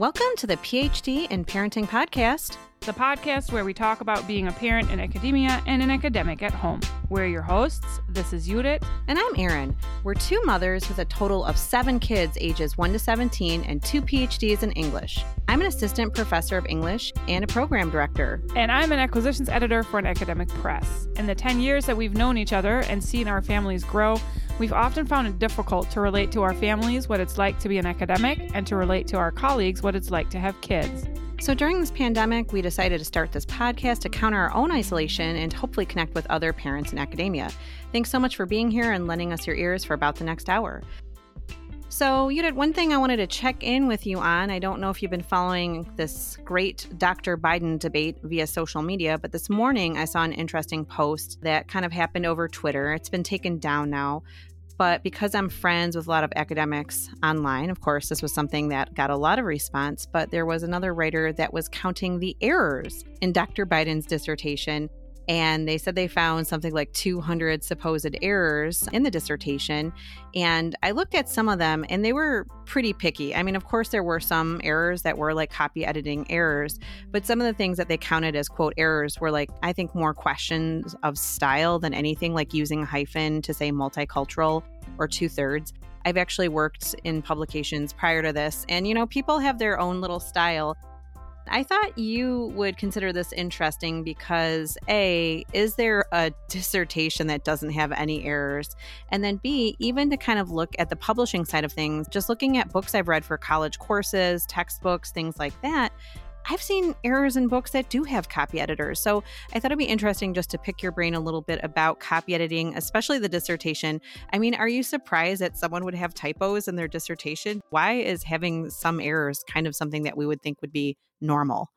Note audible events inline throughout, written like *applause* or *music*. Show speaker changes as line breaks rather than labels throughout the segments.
Welcome to the PhD in Parenting podcast.
the podcast where we talk about being a parent in academia and an academic at home. We're your hosts. This is Judith.
And I'm Erin. We're two mothers with a total of seven kids ages 1 to 17 and two PhDs in English. I'm an assistant professor of English and a program director.
And I'm an acquisitions editor for an academic press. In the 10 years that we've known each other and seen our families grow, we've often found it difficult to relate to our families what it's like to be an academic and to relate to our colleagues what it's like to have kids.
So during this pandemic, we decided to start this podcast to counter our own isolation and hopefully connect with other parents in academia. Thanks so much for being here and lending us your ears for about the next hour. So, Judith one thing I wanted to check in with you on. I don't know if you've been following this great Dr. Biden debate via social media, but this morning I saw an interesting post that kind of happened over Twitter. It's been taken down now. But because I'm friends with a lot of academics online, of course, this was something that got a lot of response. But there was another writer that was counting the errors in Dr. Biden's dissertation and they said they found something like 200 supposed errors in the dissertation. And i looked at some of them and they were pretty picky. I mean of course there were some errors that were like copy editing errors but some of the things that they counted as quote errors were like i think more questions of style than anything like using a hyphen to say multicultural or two-thirds. I've actually worked in publications prior to this, and you know, people have their own little style. I thought you would consider this interesting because A, is there a dissertation that doesn't have any errors? And then B, even to kind of look at the publishing side of things, just looking at books I've read for college courses, textbooks, things like that, I've seen errors in books that do have copy editors. So I thought it'd be interesting just to pick your brain a little bit about copy editing, especially the dissertation. I mean, are you surprised that someone would have typos in their dissertation? Why is having some errors kind of something that we would think would be normal?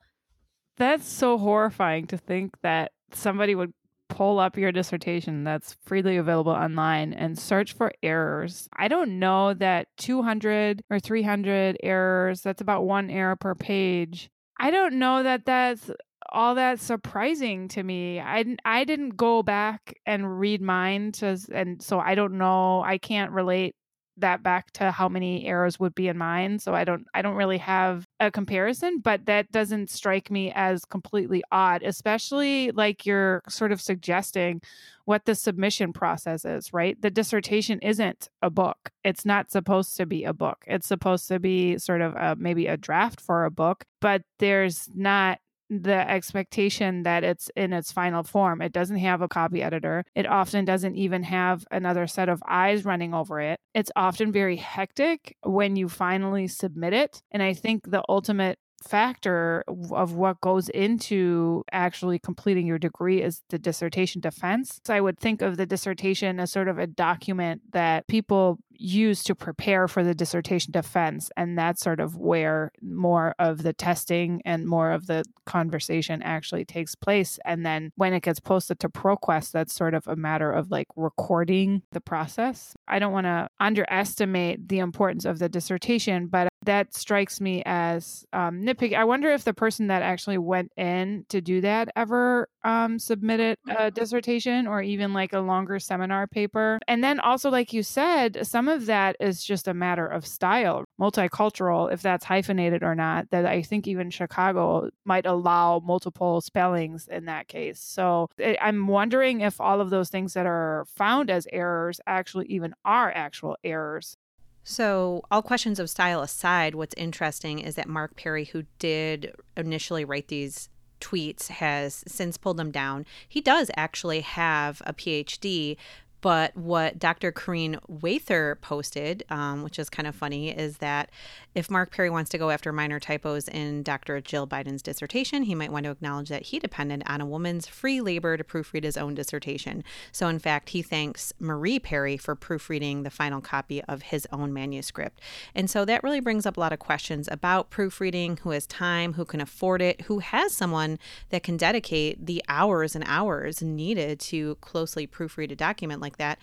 That's so horrifying to think that somebody would pull up your dissertation that's freely available online and search for errors. I don't know that 200 or 300 errors, that's about one error per page. I don't know that that's all that surprising to me. I I didn't go back and read mine to, and so I don't know. I can't relate that back to how many errors would be in mine so i don't i don't really have a comparison but that doesn't strike me as completely odd especially like you're sort of suggesting what the submission process is right? The dissertation isn't a book. It's not supposed to be a book. It's supposed to be sort of a, maybe a draft for a book but there's not the expectation that it's in its final form. It doesn't have a copy editor. It often doesn't even have another set of eyes running over it. It's often very hectic when you finally submit it. And I think the ultimate factor of what goes into actually completing your degree is the dissertation defense. So I would think of the dissertation as sort of a document that people use to prepare for the dissertation defense. And that's sort of where more of the testing and more of the conversation actually takes place. And then when it gets posted to ProQuest, that's sort of a matter of like recording the process. I don't want to underestimate the importance of the dissertation, but that strikes me as um, nitpicky. I wonder if the person that actually went in to do that ever um, submitted a dissertation or even like a longer seminar paper. And then also, like you said, some of that is just a matter of style, multicultural, if that's hyphenated or not. That I think even Chicago might allow multiple spellings in that case. So eh, I'm wondering if all of those things that are found as errors actually even are actual errors.
So, all questions of style aside, what's interesting is that Mark Perry, who did initially write these tweets, has since pulled them down. He does actually have a PhD, but what Dr. Corrine Wather posted, um, which is kind of funny, is that if Mark Perry wants to go after minor typos in Dr. Jill Biden's dissertation, he might want to acknowledge that he depended on a woman's free labor to proofread his own dissertation. So, in fact, he thanks Marie Perry for proofreading the final copy of his own manuscript. And so that really brings up a lot of questions about proofreading who has time, who can afford it, who has someone that can dedicate the hours and hours needed to closely proofread a document like like that.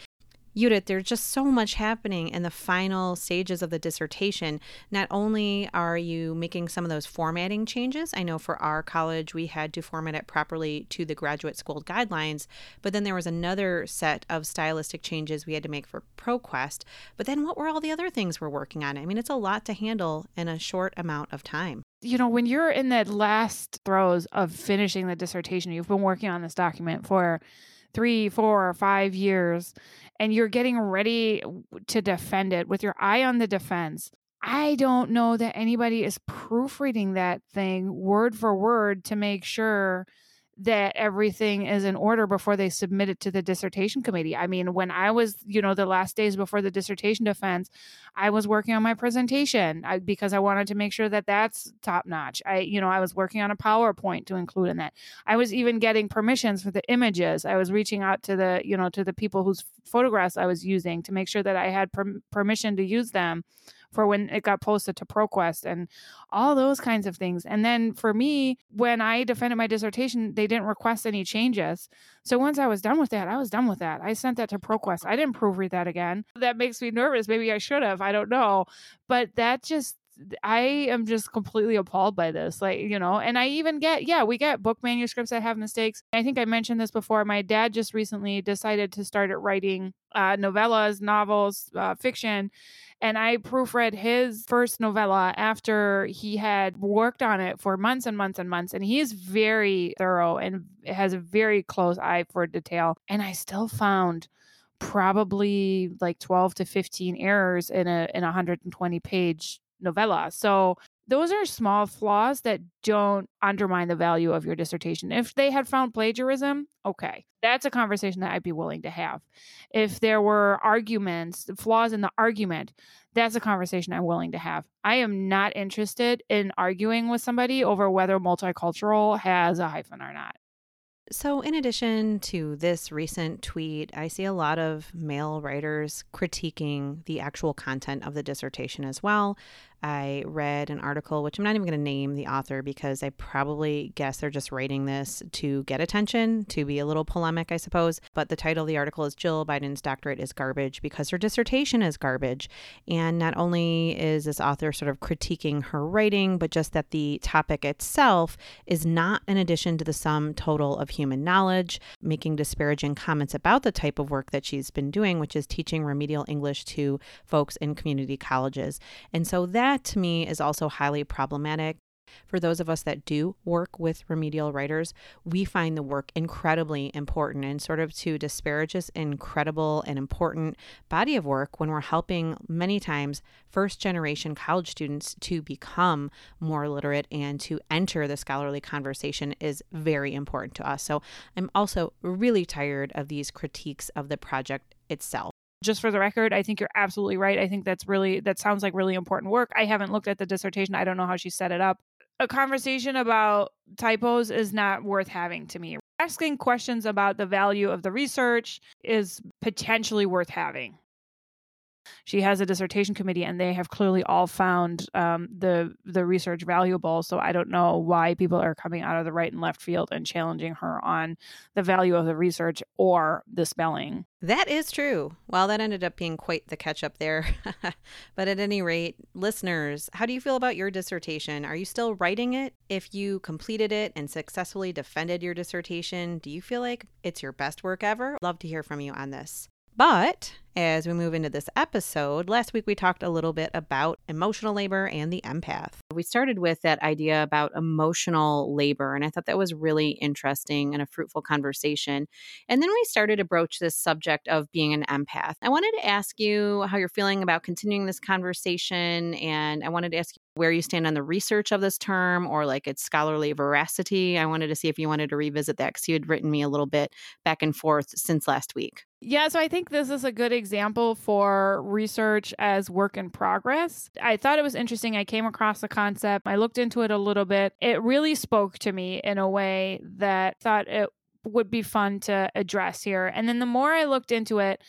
Judith, there's just so much happening in the final stages of the dissertation. Not only are you making some of those formatting changes, I know for our college we had to format it properly to the graduate school guidelines, but then there was another set of stylistic changes we had to make for ProQuest. But then what were all the other things we're working on? I mean, it's a lot to handle in a short amount of time
you know, when you're in that last throes of finishing the dissertation, you've been working on this document for three, four, or five years, and you're getting ready to defend it with your eye on the defense. I don't know that anybody is proofreading that thing word for word to make sure that everything is in order before they submit it to the dissertation committee. I mean, when I was, you know, the last days before the dissertation defense, I was working on my presentation because I wanted to make sure that that's top notch. I, you know, I was working on a PowerPoint to include in that. I was even getting permissions for the images. I was reaching out to the, you know, to the people whose photographs I was using to make sure that I had per- permission to use them for when it got posted to ProQuest and all those kinds of things. And then for me, when I defended my dissertation, they didn't request any changes. So once I was done with that, I was done with that. I sent that to ProQuest. I didn't proofread that again. That makes me nervous. Maybe I should have. I don't know. But that just I am just completely appalled by this. Like, you know, and I even get, yeah, we get book manuscripts that have mistakes. I think I mentioned this before. My dad just recently decided to start writing uh, novellas, novels, uh, fiction and I proofread his first novella after he had worked on it for months and months and months. And he is very thorough and has a very close eye for detail. And I still found probably like 12 to 15 errors in a in a 120 page novella. So those are small flaws that don't undermine the value of your dissertation. If they had found plagiarism, okay, that's a conversation that I'd be willing to have. If there were arguments, flaws in the argument, that's a conversation I'm willing to have. I am not interested in arguing with somebody over whether multicultural has a hyphen or not.
So, in addition to this recent tweet, I see a lot of male writers critiquing the actual content of the dissertation as well. I read an article, which I'm not even going to name the author because I probably guess they're just writing this to get attention, to be a little polemic, I suppose. But the title of the article is Jill Biden's doctorate is garbage because her dissertation is garbage. And not only is this author sort of critiquing her writing, but just that the topic itself is not an addition to the sum total of human knowledge, making disparaging comments about the type of work that she's been doing, which is teaching remedial English to folks in community colleges. And so that that to me is also highly problematic. For those of us that do work with remedial writers, we find the work incredibly important and sort of to disparage this incredible and important body of work when we're helping many times first generation college students to become more literate and to enter the scholarly conversation is very important to us. So I'm also really tired of these critiques of the project itself
just for the record, I think you're absolutely right. I think that's really that sounds like really important work. I haven't looked at the dissertation. I don't know how she set it up. A conversation about typos is not worth having to me. Asking questions about the value of the research is potentially worth having she has a dissertation committee and they have clearly all found um, the the research valuable so i don't know why people are coming out of the right and left field and challenging her on the value of the research or the spelling.
That is true. Well that ended up being quite the catch up there. *laughs* But at any rate listeners how do you feel about your dissertation? Are you still writing it? If you completed it and successfully defended your dissertation do you feel like it's your best work ever? Love to hear from you on this but as we move into this episode, last week we talked a little bit about emotional labor and the empath. We started with that idea about emotional labor, and I thought that was really interesting and a fruitful conversation. And then we started to broach this subject of being an empath. I wanted to ask you how you're feeling about continuing this conversation, and I wanted to ask you where you stand on the research of this term or like its scholarly veracity. I wanted to see if you wanted to revisit that because you had written me a little bit back and forth since last week.
Yeah, so I think this is a good example for research as work in progress. I thought it was interesting. I came across the concept, I looked into it a little bit. It really spoke to me in a way that thought it would be fun to address here. And then the more I looked into it,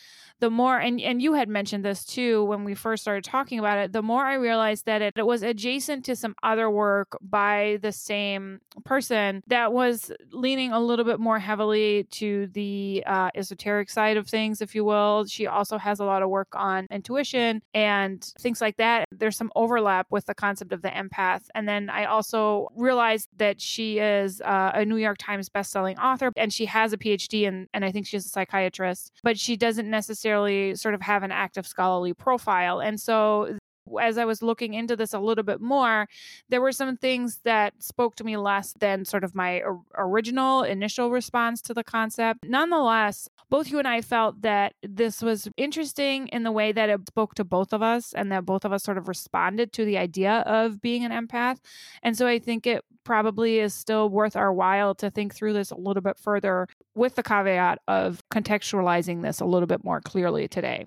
the more and and you had mentioned this too when we first started talking about it the more i realized that it, it was adjacent to some other work by the same person that was leaning a little bit more heavily to the uh, esoteric side of things if you will. She also has a lot of work on intuition and things like that. There's some overlap with the concept of the empath. And then i also realized that she is uh, a new york times bestselling author and she has a phd and, and i think she's a psychiatrist but she doesn't necessarily necessarily sort of have an active scholarly profile. And so as I was looking into this a little bit more, there were some things that spoke to me less than sort of my original initial response to the concept. Nonetheless, both you and I felt that this was interesting in the way that it spoke to both of us and that both of us sort of responded to the idea of being an empath. And so I think it probably is still worth our while to think through this a little bit further with the caveat of contextualizing this a little bit more clearly today.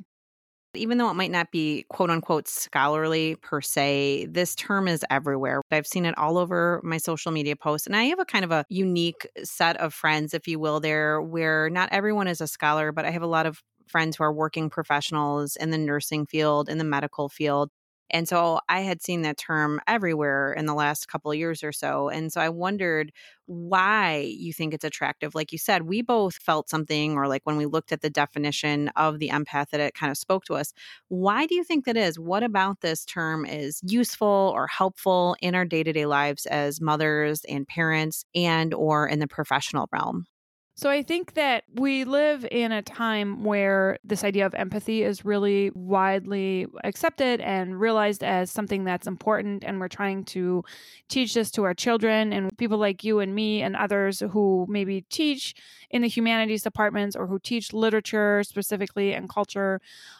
Even though it might not be quote unquote scholarly per se, this term is everywhere. I've seen it all over my social media posts. And I have a kind of a unique set of friends, if you will, there where not everyone is a scholar, but I have a lot of friends who are working professionals in the nursing field, in the medical field. And so I had seen that term everywhere in the last couple of years or so. And so I wondered why you think it's attractive. Like you said, we both felt something, or like when we looked at the definition of the empath, that it kind of spoke to us. Why do you think that is? What about this term is useful or helpful in our day to day lives as mothers and parents and or in the professional realm?
So I think that we live in a time where this idea of empathy is really widely accepted and realized as something that's important. And we're trying to teach this to our children and people like you and me and others who maybe teach in the humanities departments or who teach literature specifically and culture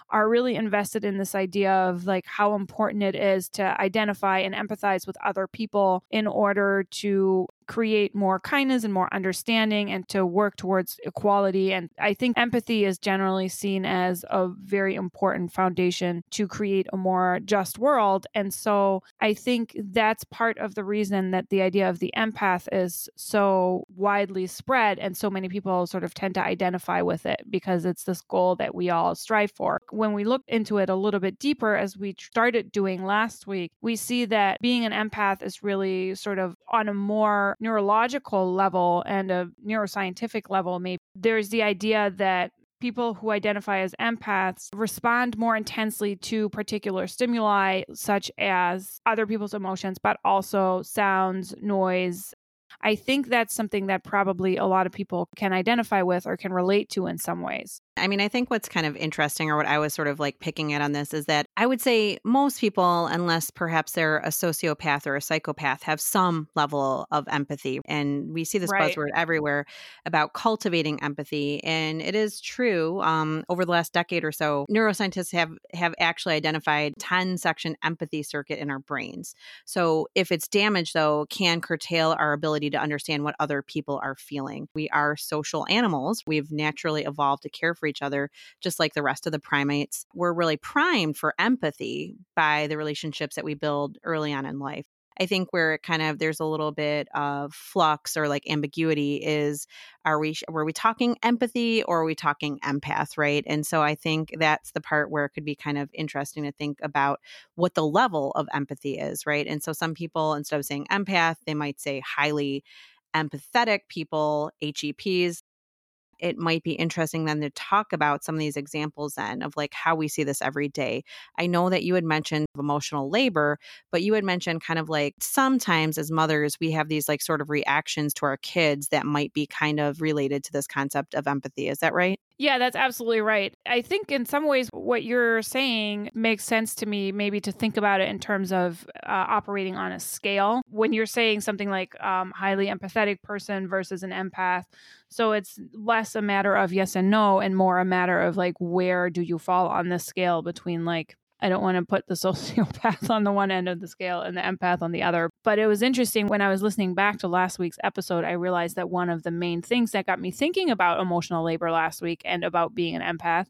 are really invested in this idea of like how important it is to identify and empathize with other people in order to create more kindness and more understanding and to work towards equality. And I think empathy is generally seen as a very important foundation to create a more just world. And so I think that's part of the reason that the idea of the empath is so widely spread and so many people sort of tend to identify with it because it's this goal that we all strive for when we look into it a little bit deeper, as we started doing last week, we see that being an empath is really sort of on a more neurological level and a neuroscientific level. Maybe there's the idea that people who identify as empaths respond more intensely to particular stimuli, such as other people's emotions, but also sounds, noise, I think that's something that probably a lot of people can identify with or can relate to in some ways.
I mean, I think what's kind of interesting, or what I was sort of like picking at on this, is that I would say most people, unless perhaps they're a sociopath or a psychopath, have some level of empathy. And we see this right. buzzword everywhere about cultivating empathy. And it is true. Um, over the last decade or so, neuroscientists have have actually identified 10 section empathy circuit in our brains. So if it's damaged, though, can curtail our ability to understand what other people are feeling. We are social animals. We've naturally evolved to care for for each other, just like the rest of the primates. We're really primed for empathy by the relationships that we build early on in life. I think where it kind of there's a little bit of flux or like ambiguity is are we were we talking empathy or are we talking empath, right? And so I think that's the part where it could be kind of interesting to think about what the level of empathy is, right? And so some people instead of saying empath, they might say highly empathetic people, HEPs, it might be interesting then to talk about some of these examples then of like how we see this every day. I know that you had mentioned emotional labor, but you had mentioned kind of like sometimes as mothers, we have these like sort of reactions to our kids that might be kind of related to this concept of empathy. Is that right?
Yeah, that's absolutely right. I think in some ways, what you're saying makes sense to me, maybe to think about it in terms of uh, operating on a scale. When you're saying something like um, highly empathetic person versus an empath, so it's less a matter of yes and no and more a matter of like, where do you fall on the scale between like I don't want to put the *laughs* sociopath on the one end of the scale and the empath on the other. But it was interesting when I was listening back to last week's episode, I realized that one of the main things that got me thinking about emotional labor last week and about being an empath,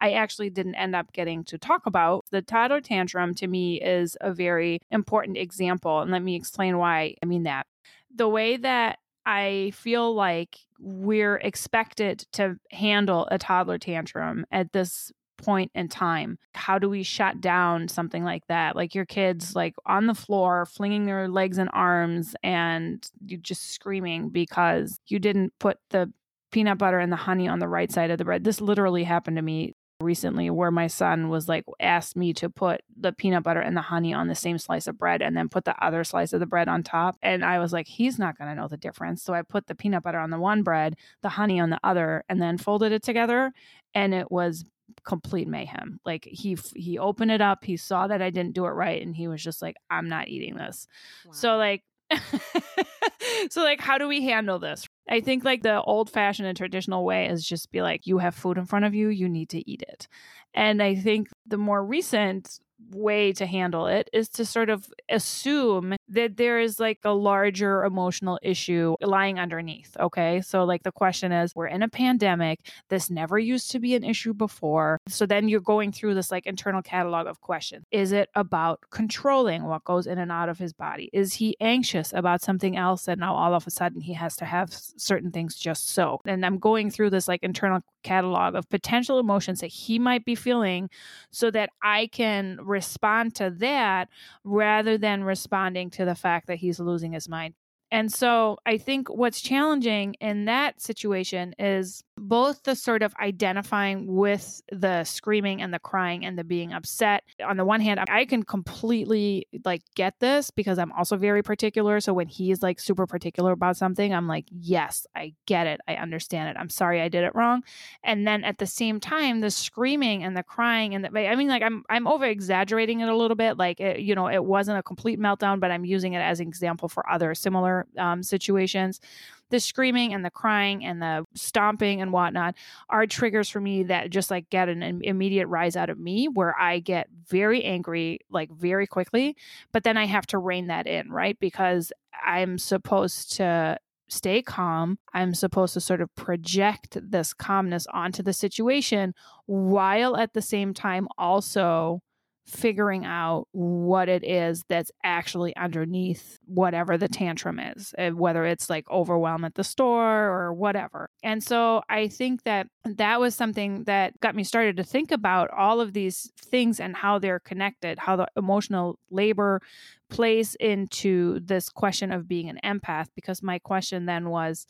I actually didn't end up getting to talk about. The toddler tantrum to me is a very important example. And let me explain why I mean that. The way that I feel like we're expected to handle a toddler tantrum at this point in time? How do we shut down something like that? Like your kids like on the floor flinging their legs and arms and you just screaming because you didn't put the peanut butter and the honey on the right side of the bread. This literally happened to me recently where my son was like asked me to put the peanut butter and the honey on the same slice of bread and then put the other slice of the bread on top and I was like he's not going to know the difference so I put the peanut butter on the one bread the honey on the other and then folded it together and it was complete mayhem like he he opened it up he saw that I didn't do it right and he was just like I'm not eating this wow. so like *laughs* so like how do we handle this I think like the old fashioned and traditional way is just be like, you have food in front of you, you need to eat it. And I think the more recent way to handle it is to sort of assume that there is like a larger emotional issue lying underneath. Okay. So, like, the question is we're in a pandemic. This never used to be an issue before. So, then you're going through this like internal catalog of questions. Is it about controlling what goes in and out of his body? Is he anxious about something else that now all of a sudden he has to have certain things just so? And I'm going through this like internal catalog of potential emotions that he might be feeling so that I can respond to that rather than responding to the fact that he's losing his mind. And so I think what's challenging in that situation is both the sort of identifying with the screaming and the crying and the being upset. On the one hand, I can completely like get this because I'm also very particular. So when he's like super particular about something, I'm like, yes, I get it. I understand it. I'm sorry I did it wrong. And then at the same time, the screaming and the crying and the, I mean, like I'm, I'm over exaggerating it a little bit. Like, it, you know, it wasn't a complete meltdown, but I'm using it as an example for other similar um, situations the screaming and the crying and the stomping and whatnot are triggers for me that just like get an immediate rise out of me where I get very angry like very quickly. But then I have to rein that in, right? Because I'm supposed to stay calm. I'm supposed to sort of project this calmness onto the situation while at the same time also figuring out what it is that's actually underneath whatever the tantrum is, eh, whether it's like overwhelm at the store or whatever. And so I think that that was something that got me started to think about all of these things and how they're connected, how the emotional labor plays into this question of being an empath. Because my question then was,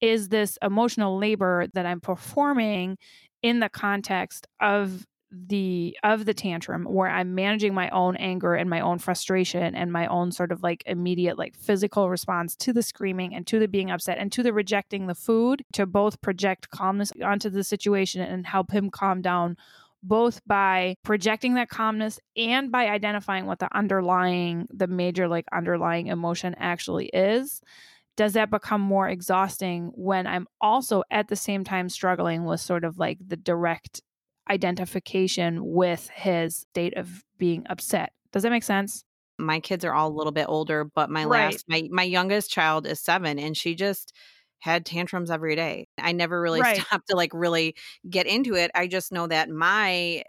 is this emotional labor that I'm performing in the context of the of the tantrum where i'm managing my own anger and my own frustration and my own sort of like immediate like physical response to the screaming and to the being upset and to the rejecting the food to both project calmness onto the situation and help him calm down both by projecting that calmness and by identifying what the underlying the major like underlying emotion actually is does that become more exhausting when I'm also at the same time struggling with sort of like the direct identification with his state of being upset. Does that make sense?
My kids are all a little bit older, but my right. last my my youngest child is 7 and she just had tantrums every day. I never really *laughs* right. stopped to like really get into it. I just know that my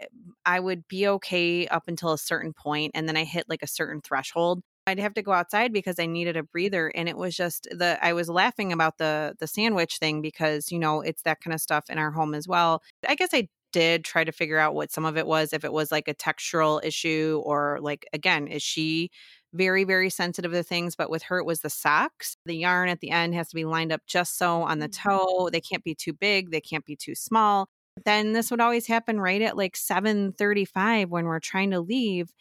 I would be okay up until a certain point and then I hit like a certain threshold. I'd have to go outside because I needed a breather and it was just the I was laughing about the the sandwich thing because you know it's that kind of stuff in our home as well. I guess I did try to figure out what some of it was, if it was like a textural issue or like, again, is she very, very sensitive to things? But with her, it was the socks. The yarn at the end has to be lined up just so on the mm-hmm. toe. They can't be too big, they can't be too small. Then this would always happen right at like 7:35 when we're trying to leave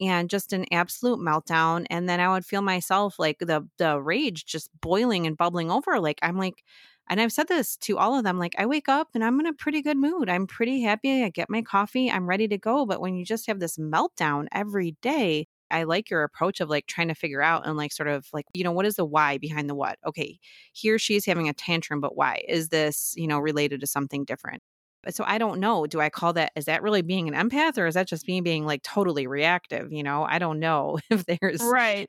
and just an absolute meltdown and then I would feel myself like the the rage just boiling and bubbling over like I'm like and I've said this to all of them like, I wake up and I'm in a pretty good mood. I'm pretty happy. I get my coffee. I'm ready to go. But when you just have this meltdown every day, I like your approach of like trying to figure out and like sort of like, you know, what is the why behind the what? Okay, here she's having a tantrum, but why? Is this, you know, related to something different? But so I don't know. Do I call that, is that really being an empath or is that just me being like totally reactive? You know, I don't know *laughs* if there's.
Right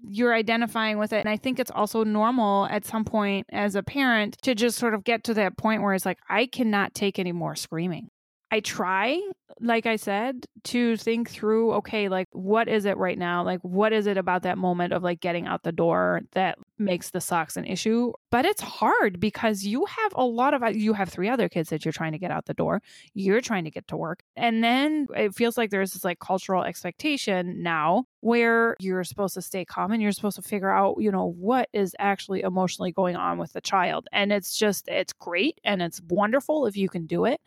you're identifying with it. And I think it's also normal at some point as a parent to just sort of get to that point where it's like, I cannot take any more screaming. I try, like I said, to think through okay, like what is it right now? Like, what is it about that moment of like getting out the door that makes the socks an issue? But it's hard because you have a lot of, you have three other kids that you're trying to get out the door. You're trying to get to work. And then it feels like there's this like cultural expectation now where you're supposed to stay calm and you're supposed to figure out, you know, what is actually emotionally going on with the child. And it's just, it's great and it's wonderful if you can do it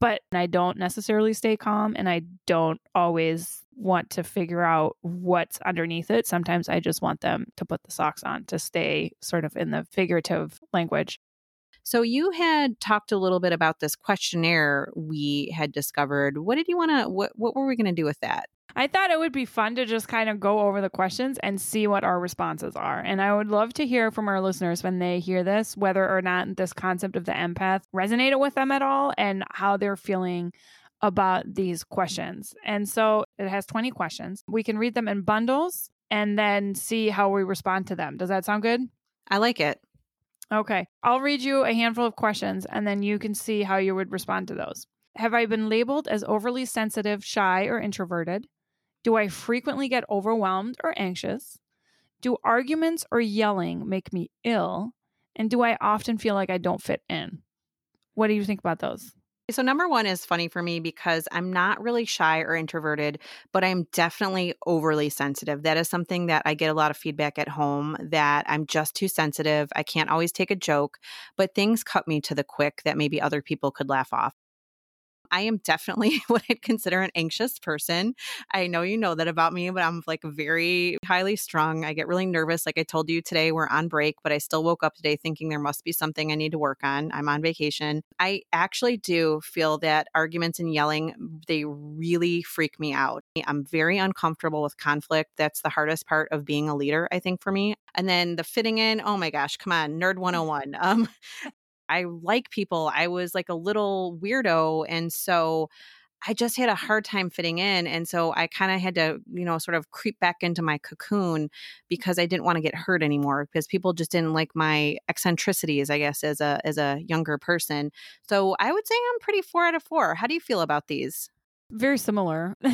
but I don't necessarily stay calm and I don't always want to figure out what's underneath it. Sometimes I just want them to put the socks on to stay sort of in the figurative language.
So you had talked a little bit about this questionnaire we had discovered. What did you want to what what were we going to do with that?
I thought it would be fun to just kind of go over the questions and see what our responses are. And I would love to hear from our listeners when they hear this, whether or not this concept of the empath resonated with them at all and how they're feeling about these questions. And so it has 20 questions. We can read them in bundles and then see how we respond to them. Does that sound good?
I like it.
Okay. I'll read you a handful of questions and then you can see how you would respond to those. Have I been labeled as overly sensitive, shy, or introverted? Do I frequently get overwhelmed or anxious? Do arguments or yelling make me ill? And do I often feel like I don't fit in? What do you think about those?
So, number one is funny for me because I'm not really shy or introverted, but I'm definitely overly sensitive. That is something that I get a lot of feedback at home that I'm just too sensitive. I can't always take a joke, but things cut me to the quick that maybe other people could laugh off. I am definitely *laughs* what I'd consider an anxious person. I know you know that about me, but I'm like very highly strung. I get really nervous. Like I told you today, we're on break, but I still woke up today thinking there must be something I need to work on. I'm on vacation. I actually do feel that arguments and yelling, they really freak me out. I'm very uncomfortable with conflict. That's the hardest part of being a leader, I think, for me. And then the fitting in, oh my gosh, come on, nerd 101. *laughs* Um, I like people. I was like a little weirdo. And so I just had a hard time fitting in. And so I kind of had to, you know, sort of creep back into my cocoon because I didn't want to get hurt anymore because people just didn't like my eccentricities, I guess, as a as a younger person. So I would say I'm pretty four out of four. How do you feel about these?
Very similar. *laughs*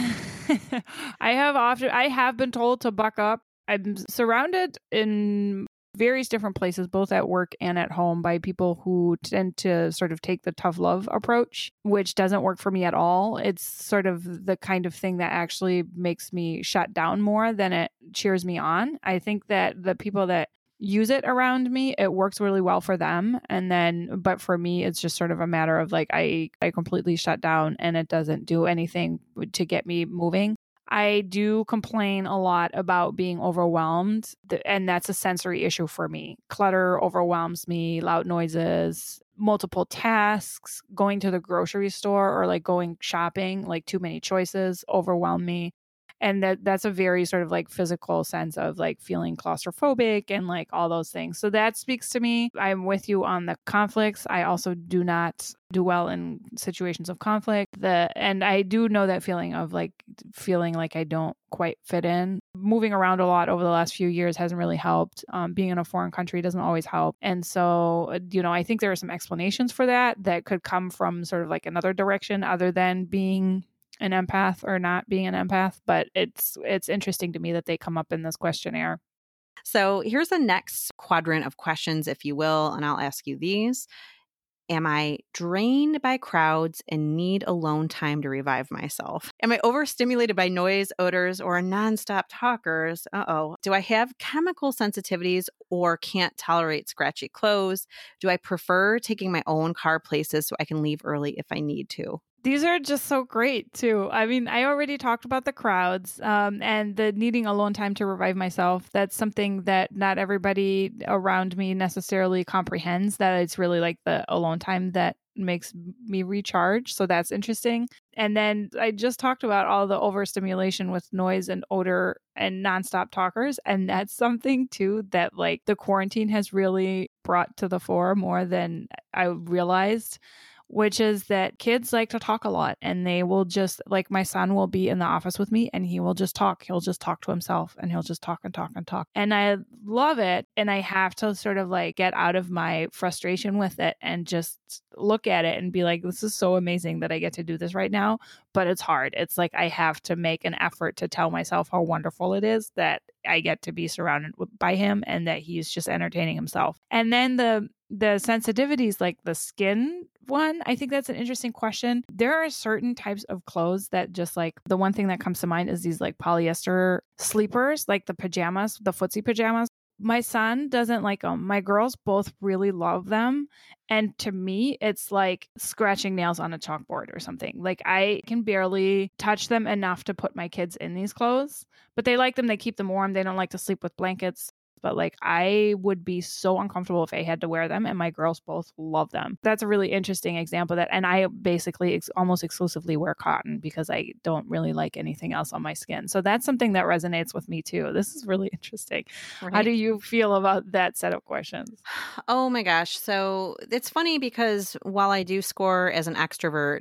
I have often I have been told to buck up. I'm surrounded in various different places, both at work and at home, by people who tend to sort of take the tough love approach, which doesn't work for me at all. It's sort of the kind of thing that actually makes me shut down more than it cheers me on. I think that the people that use it around me it works really well for them and then but for me it's just sort of a matter of like i i completely shut down and it doesn't do anything to get me moving I do complain a lot about being overwhelmed, and that's a sensory issue for me. Clutter overwhelms me, loud noises, multiple tasks, going to the grocery store or like going shopping, like too many choices overwhelm me and that that's a very sort of like physical sense of like feeling claustrophobic and like all those things. So that speaks to me. I'm with you on the conflicts. I also do not do well in situations of conflict. The and i do know that feeling of like feeling like i don't quite fit in. Moving around a lot over the last few years hasn't really helped. Um, being in a foreign country doesn't always help. And so uh, you know i think there are some explanations for that that could come from sort of like another direction other than being an empath or not being an empath, but it's it's interesting to me that they come up in this questionnaire.
So here's the next quadrant of questions, if you will, and I'll ask you these. Am I drained by crowds and need alone time to revive myself? Am I overstimulated by noise, odors, or nonstop talkers? Uh oh. Do I have chemical sensitivities or can't tolerate scratchy clothes? Do I prefer taking my own car places so I can leave early if I need to?
These are just so great too. I mean, I already talked about the crowds um, and the needing alone time to revive myself. That's something that not everybody around me necessarily comprehends. That it's really like the alone time that makes me recharge. So that's interesting. And then I just talked about all the overstimulation with noise and odor and nonstop talkers. And that's something too that like the quarantine has really brought to the fore more than I realized which is that kids like to talk a lot and they will just like my son will be in the office with me and he will just talk. He'll just talk to himself and he'll just talk and talk and talk. And I love it. And I have to sort of like get out of my frustration with it and just look at it and be like, this is so amazing that I get to do this right now. But it's hard. It's like I have to make an effort to tell myself how wonderful it is that I get to be surrounded by him and that he's just entertaining himself. And then the the sensitivities like the skin one i think that's an interesting question there are certain types of clothes that just like the one thing that comes to mind is these like polyester sleepers like the pajamas the footsie pajamas my son doesn't like them my girls both really love them and to me it's like scratching nails on a chalkboard or something. Like i can barely touch them enough to put my kids in these clothes but they like them they keep them warm they don't like to sleep with blankets but like I would be so uncomfortable if I had to wear them, and my girls both love them. That's a really interesting example that. And I basically ex- almost exclusively wear cotton because I don't really like anything else on my skin. So that's something that resonates with me too. This is really *laughs* interesting. Right. How do you feel about that set of questions? *sighs*
Oh my gosh. So it's funny because while I do score as an extrovert,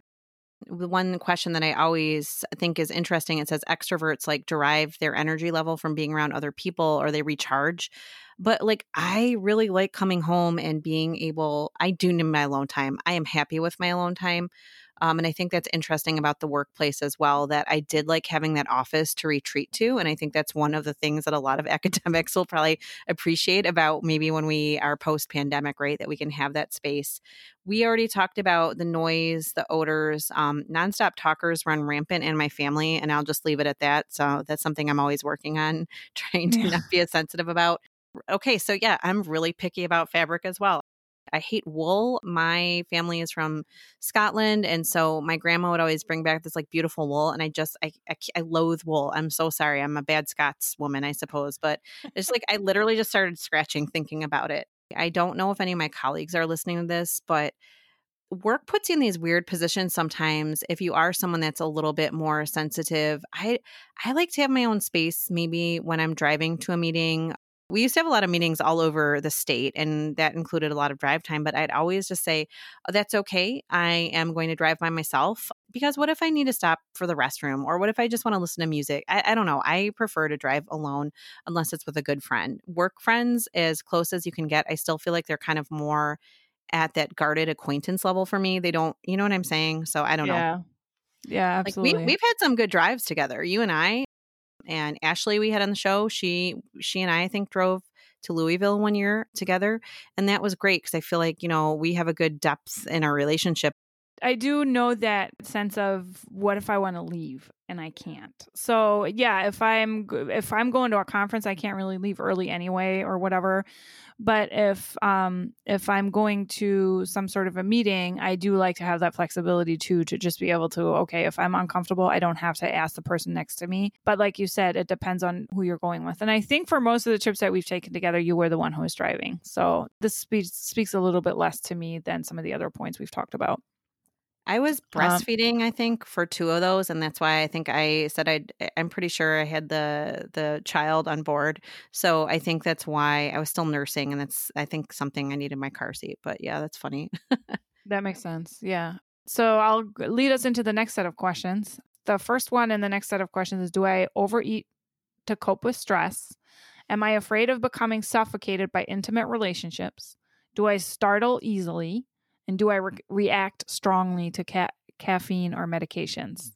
the one question that I always think is interesting it says extroverts like derive their energy level from being around other people or they recharge. But like I really like coming home and being able I do need my alone time. I am happy with my alone time. Um, and I think that's interesting about the workplace as well that I did like having that office to retreat to. And I think that's one of the things that a lot of *laughs* academics will probably appreciate about maybe when we are post pandemic, right? That we can have that space. We already talked about the noise, the odors. Um, nonstop talkers run rampant in my family, and I'll just leave it at that. So that's something I'm always working on, *laughs* trying to yeah. not be as sensitive about. Okay, so yeah, I'm really picky about fabric as well. I hate wool. My family is from Scotland, and so my grandma would always bring back this like beautiful wool, and I just I I, I loathe wool. I'm so sorry. I'm a bad Scots woman, I suppose, but it's like I literally just started scratching thinking about it. I don't know if any of my colleagues are listening to this, but work puts you in these weird positions sometimes if you are someone that's a little bit more sensitive i i like to have my own space maybe when i'm driving to a meeting we used to have a lot of meetings all over the state, and that included a lot of drive time. But I'd always just say, oh, That's okay. I am going to drive by myself because what if I need to stop for the restroom? Or what if I just want to listen to music? I, I don't know. I prefer to drive alone unless it's with a good friend. Work friends, as close as you can get, I still feel like they're kind of more at that guarded acquaintance level for me. They don't, you know what I'm saying? So I don't
yeah.
know.
Yeah, absolutely.
Like we, we've had some good drives together, you and I and Ashley we had on the show. She she and I, I think drove to Louisville one year together, and that was great because I feel like you know we have a good depth in our relationship.
I do know that sense of what if I want to leave and I can't. So yeah, if I'm if I'm going to a conference, I can't really leave early anyway or whatever. But if um if I'm going to some sort of a meeting, I do like to have that flexibility too to just be able to okay, if I'm uncomfortable, I don't have to ask the person next to me. But like you said, it depends on who you're going with. And I think for most of the trips that we've taken together, you were the one who was driving. So this speaks speaks a little bit less to me than some of the other points we've talked about.
I was um breastfeeding, um, I think, for two of those, and that's why I think I said I. Eh, I'm pretty sure I had the the child on board, so I think that's why I was still nursing, and that's I think something I needed my car seat. But yeah, that's funny.
that makes sense. Yeah. So I'll lead us into the next set of questions. The first one in the next set of questions is: Do I overeat to cope with stress? Am I afraid of becoming suffocated by intimate relationships? Do I startle easily? And do I re- react strongly to ca- caffeine or medications?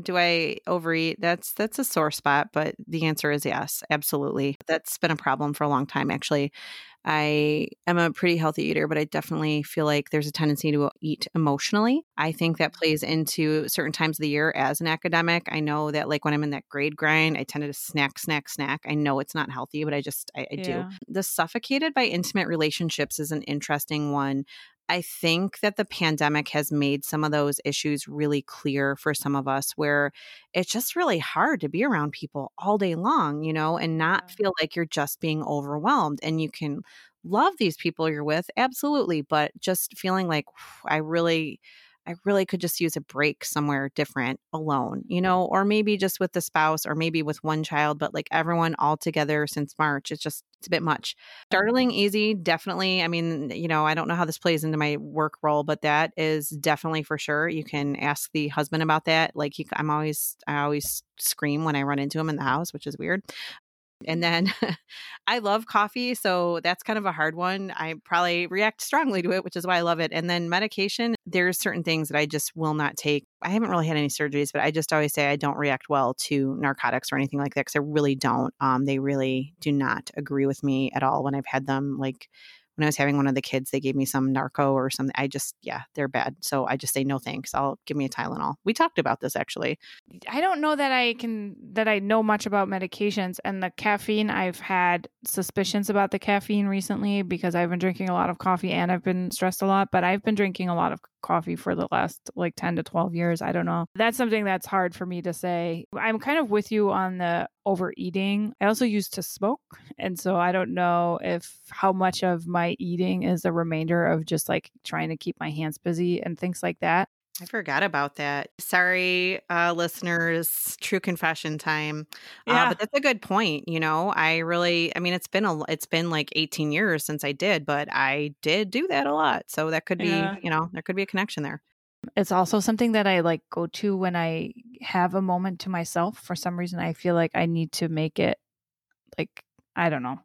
Do I overeat? That's that's a sore spot, but the answer is yes, absolutely. That's been a problem for a long time actually. I am a pretty healthy eater, but I definitely feel like there's a tendency to eat emotionally. I think that mm-hmm. plays into certain times of the year as an academic. I know that, like, when I'm in that grade grind, I tend to snack, snack, snack. I know it's not healthy, but I just, I, I yeah. do. The suffocated by intimate relationships is an interesting one. I think that the pandemic has made some of those issues really clear for some of us where it's just really hard to be around people all day long, you know, and not feel like you're just being overwhelmed and you can love these people you're with absolutely, but just feeling like I really I really could just use a break somewhere different alone, you know, or maybe just with the spouse or maybe with one child, but like everyone all together since March, it's just, it's a bit much. Startling easy, definitely. I mean, you know, I don't know how this plays into my work role, but that is definitely for sure. You can ask the husband about that. Like, he, I'm always, I always scream when I run into him in the house, which is weird. And then *laughs* I love coffee. So that's kind of a hard one. I probably react strongly to it, which is why I love it. And then medication, there's certain things that I just will not take. I haven't really had any surgeries, but I just always say I don't react well to narcotics or anything like that because I really don't. Um, they really do not agree with me at all when I've had them. Like when I was having one of the kids, they gave me some narco or something. I just, yeah, they're bad. So I just say no thanks. I'll give me a Tylenol. We talked about this actually.
I don't know that I can that I know much about medications and the caffeine. I've had suspicions about the caffeine recently because I've been drinking a lot of coffee and I've been stressed a lot. But I've been drinking a lot of coffee for the last like 10 to 12 years. I don't know. That's something that's hard for me to say. I'm kind of with you on the overeating. I also used to smoke. And so I don't know if how much of my eating is a remainder of just like trying to keep my hands busy and things like that.
I forgot about that. Sorry, uh, listeners. True confession time. Yeah. Uh, but that's a good point. You know, I really, I mean, it's been a, it's been like 18 years since I did, but I did do that a lot. So that could be, yeah. you know, there could be a connection there.
It's also something that I like go to when I have a moment to myself. For some reason, I feel like I need to make it like, I don't know,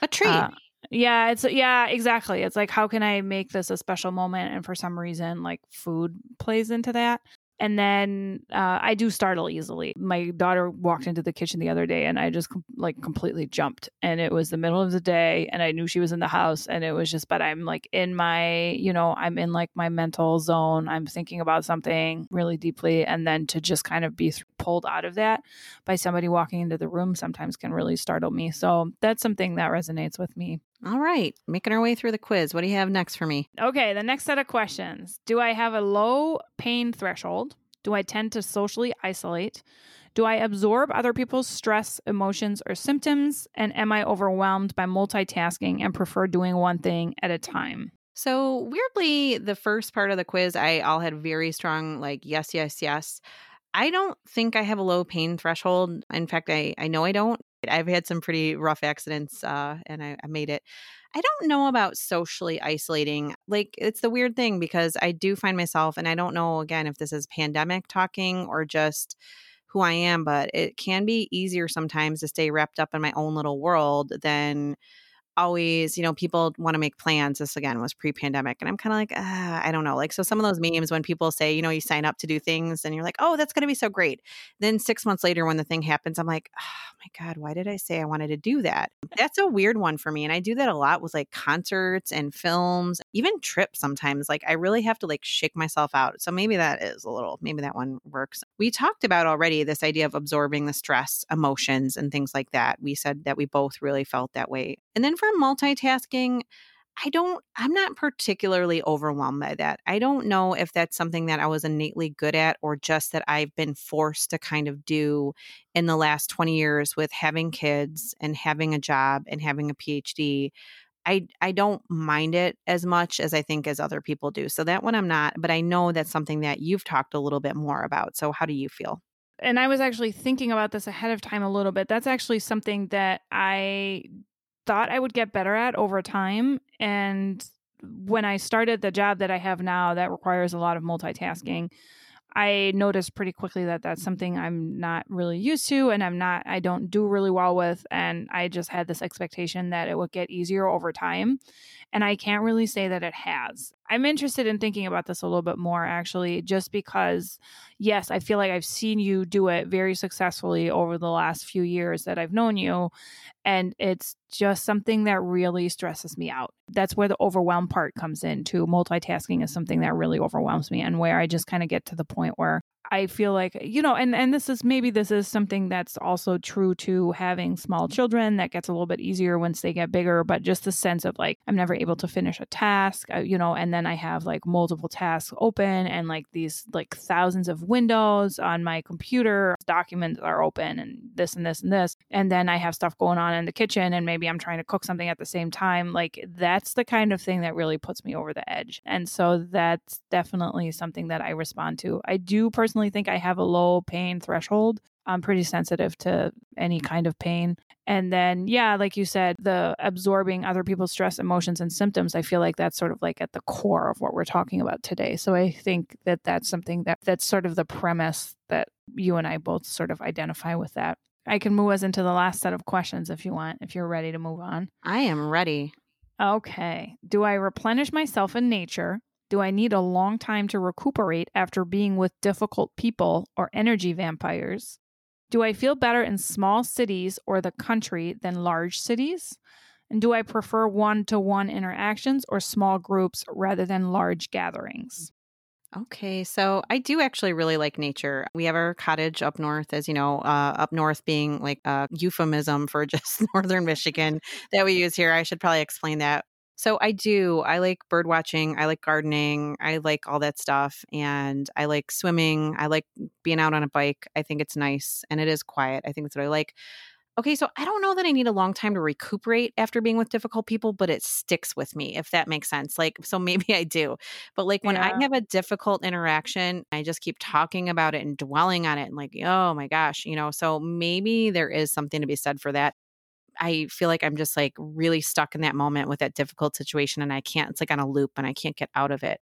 a treat. Uh,
yeah, it's yeah, exactly. It's like how can I make this a special moment and for some reason like food plays into that. And then uh, I do startle easily. My daughter walked into the kitchen the other day and I just com- like completely jumped. And it was the middle of the day and I knew she was in the house. And it was just, but I'm like in my, you know, I'm in like my mental zone. I'm thinking about something really deeply. And then to just kind of be th- pulled out of that by somebody walking into the room sometimes can really startle me. So that's something that resonates with me.
All right, making our way through the quiz. What do you have next for me?
Okay, the next set of questions. Do I have a low pain threshold? Do I tend to socially isolate? Do I absorb other people's stress, emotions, or symptoms? And am I overwhelmed by multitasking and prefer doing one thing at a time?
So, weirdly, the first part of the quiz, I all had very strong, like, yes, yes, yes. I don't think I have a low pain threshold. In fact, I, I know I don't. I've had some pretty rough accidents uh, and I, I made it. I don't know about socially isolating. Like, it's the weird thing because I do find myself, and I don't know again if this is pandemic talking or just who I am, but it can be easier sometimes to stay wrapped up in my own little world than always, you know, people want to make plans. This again was pre pandemic. And I'm kind of like, ah, I don't know. Like, so some of those memes when people say, you know, you sign up to do things and you're like, oh, that's going to be so great. Then six months later, when the thing happens, I'm like, oh my God, why did I say I wanted to do that? That's a weird one for me. And I do that a lot with like concerts and films, even trips sometimes. Like, I really have to like shake myself out. So maybe that is a little, maybe that one works. We talked about already this idea of absorbing the stress, emotions, and things like that. We said that we both really felt that way. And then for multitasking, I don't, I'm not particularly overwhelmed by that. I don't know if that's something that I was innately good at or just that I've been forced to kind of do in the last 20 years with having kids and having a job and having a PhD. I, I don't mind it as much as I think as other people do. So that one I'm not, but I know that's something that you've talked a little bit more about. So how do you feel?
And I was actually thinking about this ahead of time a little bit. That's actually something that I thought I would get better at over time. And when I started the job that I have now, that requires a lot of multitasking. I noticed pretty quickly that that's something I'm not really used to and I'm not, I don't do really well with. And I just had this expectation that it would get easier over time. And I can't really say that it has. I'm interested in thinking about this a little bit more, actually, just because, yes, I feel like I've seen you do it very successfully over the last few years that I've known you. And it's just something that really stresses me out. That's where the overwhelm part comes in, too. Multitasking is something that really overwhelms me, and where I just kind of get to the point where I feel like, you know, and, and this is maybe this is something that's also true to having small children that gets a little bit easier once they get bigger, but just the sense of like, I'm never able to finish a task, uh, you know, and then I have like multiple tasks open and like these like thousands of windows on my computer. documents are open and this and this and this. And then I have stuff going on in the kitchen and maybe I'm trying to cook something at the same time. Like that's the kind of thing that really puts me over the edge. And so that's definitely something that I respond to. I do personally think I have a low pain threshold. I'm pretty sensitive to any mm. kind of pain. And then, yeah, like you said, the absorbing other people's stress, emotions, and symptoms, I feel like that's sort of like at the core of what we're talking about today. So I think that that's something that that's sort of the premise that you and I both sort of identify with that. I can move us into the last set of questions if you want, if you're ready to move on.
I am ready.
Okay. Do I replenish myself in nature? Do I need a long time to recuperate after being with difficult people or energy vampires? Do I feel better in small cities or the country than large cities? And do I prefer one to one interactions or small groups rather than large gatherings?
Okay, so I do actually really like nature. We have our cottage up north, as you know, uh, up north being like a euphemism for *laughs* just northern Michigan that we use here. I should probably explain that. So I do. I like bird watching. I like gardening. I like all that stuff. And I like swimming. I like being out on a bike. I think it's nice and it is quiet. I think that's what I like. Okay, so I don't know that I need a long time to recuperate after being with difficult people, but it sticks with me, if that makes sense. Like, so *laughs* maybe I do. But like when yeah. I have a difficult interaction, I just keep talking about it and dwelling on it and like, oh my gosh, you know, so maybe there is something to be said for that. I feel like I'm just like really stuck in that moment with that difficult situation and I can't, it's like on a loop and I can't get out of it.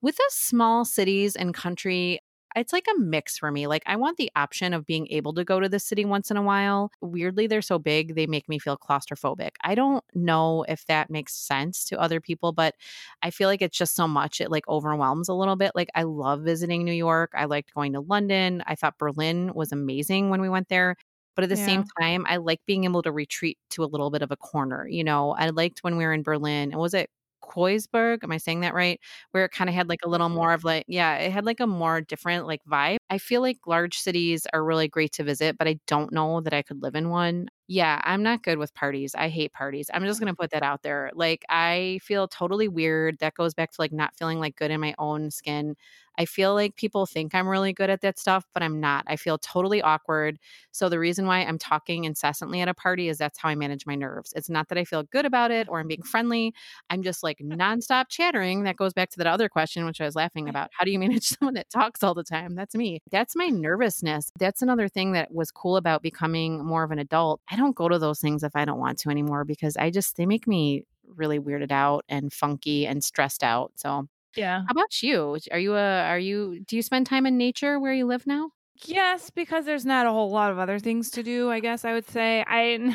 With the small cities and country, it's like a mix for me. Like I want the option of being able to go to the city once in a while. Weirdly, they're so big, they make me feel claustrophobic. I don't know if that makes sense to other people, but I feel like it's just so much it like overwhelms a little bit. Like I love visiting New York. I liked going to London. I thought Berlin was amazing when we went there. But at the yeah. same time, I like being able to retreat to a little bit of a corner. You know, I liked when we were in Berlin. And was it Kreuzberg. Am I saying that right? Where it kind of had like a little more of like, yeah, it had like a more different like vibe. I feel like large cities are really great to visit, but I don't know that I could live in one. Yeah, I'm not good with parties. I hate parties. I'm just going to mm. put that out there. Like, I feel totally weird. That goes back to like not feeling like good in my own skin. I feel like people think I'm really good at that stuff, but I'm not. I feel totally awkward. So the reason why I'm talking incessantly at a party is that's how I manage my nerves. It's not that I feel good about it or I'm being friendly. I'm just like *laughs* nonstop chattering. That goes back to that other question, which I was laughing mm. about. How do you manage *laughs* someone that talks all the time? That's me. That's my nervousness. That's another thing that was cool about becoming more of an adult. I don't go to those things if I don't want to anymore because I just, they make me really weirded out and funky and stressed out. So
yeah.
How about you? Are you a are you do you spend time in nature where you live now?
Yes, because there's not a whole lot of other things to do, I guess I would say. I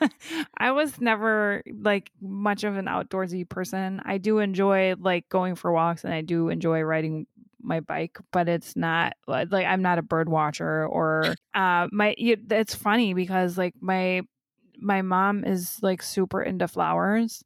*laughs* I was never like much of an outdoorsy person. I do enjoy like going for walks and I do enjoy riding my bike, but it's not like I'm not a bird watcher or *laughs* uh my it's funny because like my my mom is like super into flowers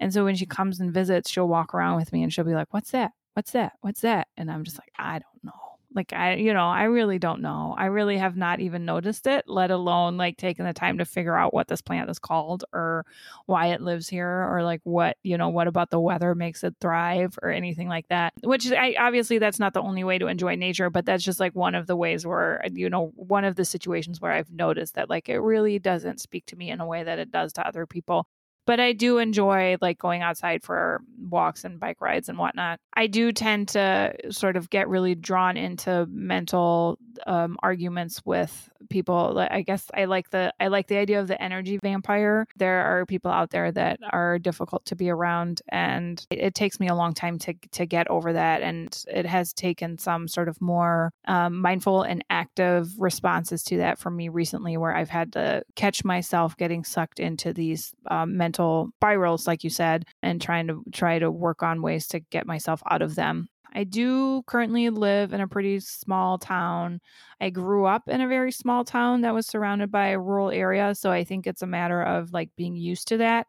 and so when she comes and visits, she'll walk around with me and she'll be like, What's that? What's that? What's that? And I'm just like, I don't know. Like, I, you know, I really don't know. I really have not even noticed it, let alone like taking the time to figure out what this plant is called or why it lives here or like what, you know, what about the weather makes it thrive or anything like that. Which I obviously that's not the only way to enjoy nature, but that's just like one of the ways where, you know, one of the situations where I've noticed that like it really doesn't speak to me in a way that it does to other people but I do enjoy like going outside for walks and bike rides and whatnot. I do tend to sort of get really drawn into mental um, arguments with people. I guess I like the I like the idea of the energy vampire. There are people out there that are difficult to be around, and it, it takes me a long time to to get over that. And it has taken some sort of more um, mindful and active responses to that for me recently, where I've had to catch myself getting sucked into these um, mental spirals, like you said, and trying to try to work on ways to get myself out of them. I do currently live in a pretty small town. I grew up in a very small town that was surrounded by a rural area. So I think it's a matter of like being used to that.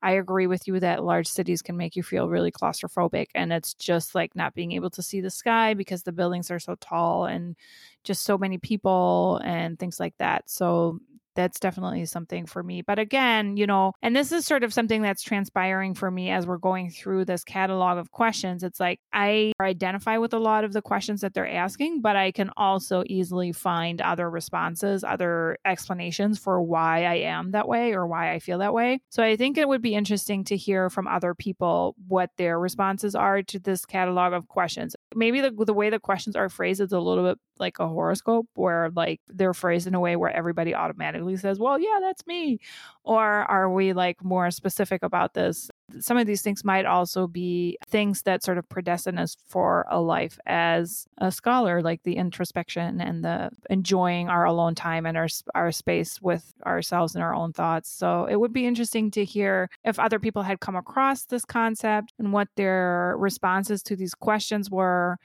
I agree with you that large cities can make you feel really claustrophobic. And it's just like not being able to see the sky because the buildings are so tall and just so many people and things like that. So that's definitely something for me. But again, you know, and this is sort of something that's transpiring for me as we're going through this catalog of questions. It's like I identify with a lot of the questions that they're asking, but I can also easily find other responses, other explanations for why I am that way or why I feel that way. So I think it would be interesting to hear from other people what their responses are to this catalog of questions. Maybe the, the way the questions are phrased is a little bit like a horoscope where like they're phrased in a way where everybody automatically says, well, yeah, that's me. Or are we like more specific about this? Some of these things might also be things that sort of predestine us for a life as a scholar, like the introspection and the enjoying our alone time and our our space with ourselves and our own thoughts. So it would be interesting to hear if other people had come across this concept and what their responses to these questions were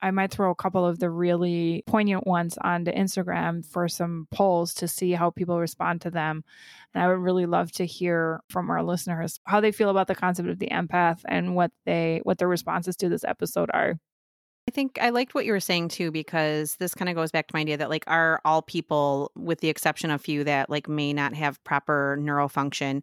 I might throw a couple of the really poignant ones onto Instagram for some polls to see how people respond to them. And I would really love to hear from our listeners how they feel about the concept of the empath and what they what their responses to this episode are.
I think I liked what you were saying too, because this kind of goes back to my idea that like are all people, with the exception of few that like may not have proper neural function,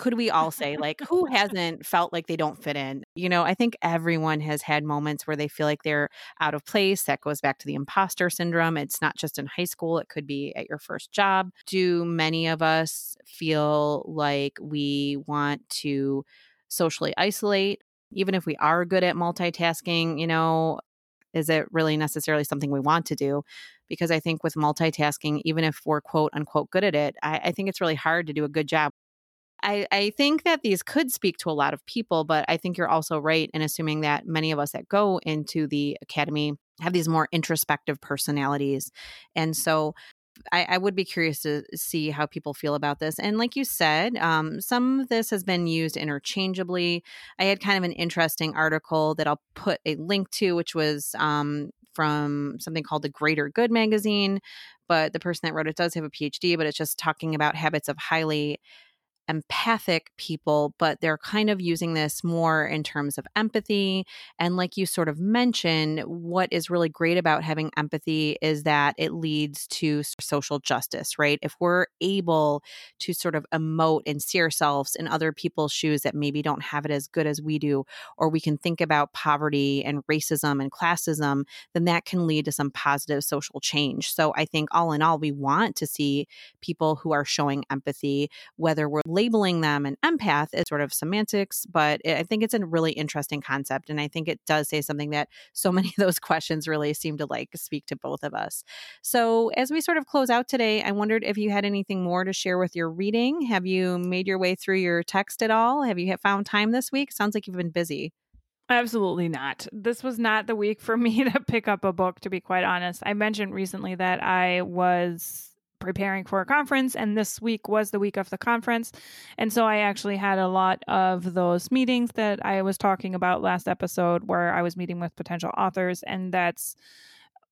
could we all say like who hasn't felt like they don't fit in? You know i think everyone has had moments where they feel like they're out of place that goes back to the imposter syndrome it's not just in high school it could be at your first job. Do many of us feel like we want to socially isolate even if we are good at multitasking you know is it really necessarily something we want to do? Because i think with multitasking even if we're quote unquote good at it I, I think it's really hard to do a good job I, I think that these could speak to a lot of people, but I think you're also right in assuming that many of us that go into the academy have these more introspective personalities. And so I, I, would be curious to see how people feel about this. And like you said, um, some of this has been used interchangeably. I had kind of an interesting article that I'll put a link to, which was um, from something called the Greater Good magazine. But the person that wrote it does have a PhD, but it's just talking about habits of highly empathic people, but they're kind of using this more in terms of empathy. And like you sort of mentioned, what is really great about having empathy is that it leads to social justice, right? If we're able to sort of emote and see ourselves in other people's shoes that maybe don't have it as good as we do, or we can think about poverty and racism and classism, then that can lead to some positive social change. So I think all in all, we want to see people who are showing empathy, whether we're labeling them an empath is sort of semantics, but I think it's a really interesting concept. And I think it does say something that so many of those *laughs* questions really seem to like speak to both of us. So, as we sort of close out today, I wondered if you had anything more to share with your reading. Have you made your way through your text at all? Have you found time this week? Sounds like you've been busy.
Absolutely not. This was not the week for *laughs* me to pick up a book, to be quite honest. I mentioned recently that I was preparing for a conference and this week was the week of the conference. And so i actually had a lot of those meetings that i was talking about last episode where i was meeting with potential authors and that's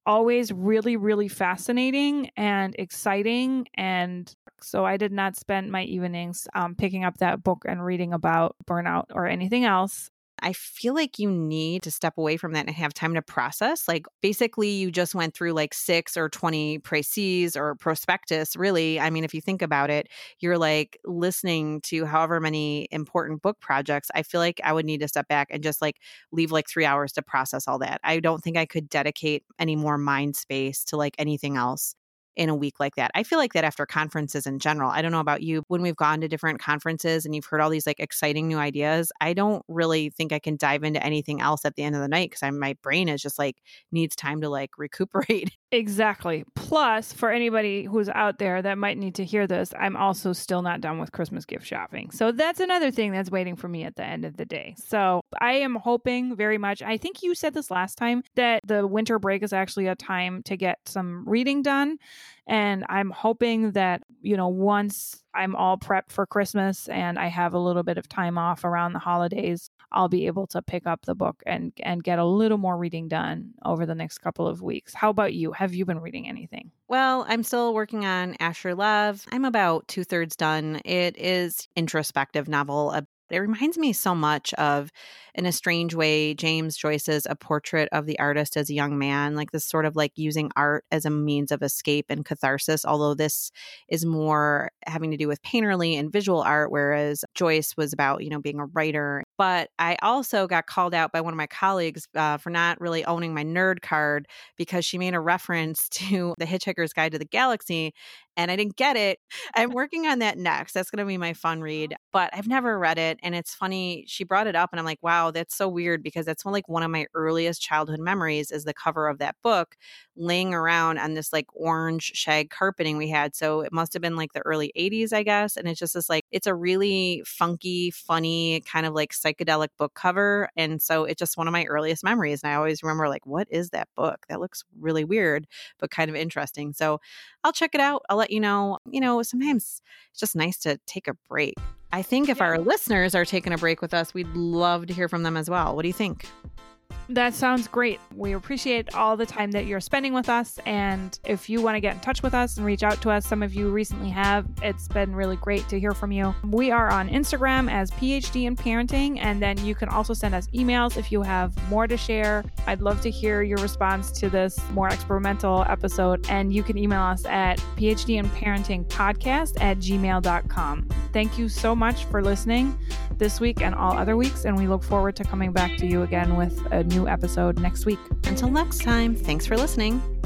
always really really fascinating and exciting and so i did not spend my evenings um, picking up that book and reading about burnout or anything else
I feel like you need to step away from that and have time to process. Like, basically, you just went through like six or 20 précis or prospectus. Really, I mean, if you think about it, you're like listening to however many important book projects. I feel like I would need to step back and just like leave like three hours to process all that. I don't think I could dedicate any more mind space to like anything else in a week like that. I feel like that after conferences in general. I don't know about you. When we've gone to different conferences and you've heard all these like exciting new ideas, I don't really think I can dive into anything else at the end of the night because my brain is just like needs time to like *laughs* recuperate.
Exactly. Plus, for anybody who's out there that might need to hear this, I'm also still not done with Christmas gift shopping. So that's another thing that's waiting for me at the end of the day. So I am hoping very much. I think you said this last time that the winter break is actually a time to get some reading done. And I'm hoping that, you know, once I'm all prepped for Christmas and I have a little bit of time off around the holidays, I'll be able to pick up the book and and get a little more reading done over the next couple of weeks. How about you? Have you been reading anything?
Well, I'm still working on Asher Lev. I'm about two thirds done. It is introspective novel It reminds me so much of, in a strange way, James Joyce's A Portrait of the Artist as a Young Man, like this sort of like using art as a means of escape and catharsis, although this is more having to do with painterly and visual art, whereas Joyce was about, you know, being a writer. But I also got called out by one of my colleagues uh, for not really owning my nerd card because she made a reference *laughs* to The Hitchhiker's Guide to the Galaxy and I didn't get it. I'm working on that next. That's going to be my fun read, but I've never read it. And it's funny, she brought it up, and I'm like, wow, that's so weird because that's one, like one of my earliest childhood memories is the cover of that book laying around on this like orange shag carpeting we had. So it must have been like the early 80s, I guess. And it's just this like, it's a really funky, funny, kind of like psychedelic book cover. And so it's just one of my earliest memories. And I always remember, like, what is that book? That looks really weird, but kind of interesting. So I'll check it out. I'll let you know. You know, sometimes it's just nice to take a break. I think if yeah. our listeners are taking a break with us, we'd love to hear from them as well. What do you think?
That sounds great. We appreciate all the time that you're spending with us. And if you want to get in touch with us and reach out to us, some of you recently have, it's been really great to hear from you. We are on Instagram as PhD in Parenting. And then you can also send us emails if you have more to share. I'd love to hear your response to this more experimental episode. And you can email us at PhD in Parenting podcast at gmail.com. Thank you so much for listening this week and all other weeks. And we look forward to coming back to you again with a new episode next week.
Until next time, thanks for listening.